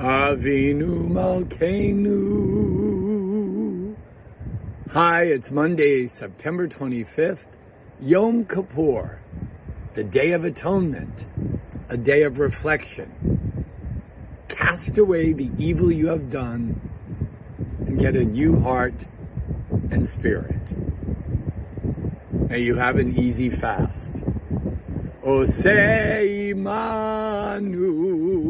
Avinu Malkeinu. Hi, it's Monday, September 25th, Yom Kippur, the Day of Atonement, a day of reflection. Cast away the evil you have done and get a new heart and spirit. May you have an easy fast. Osei Manu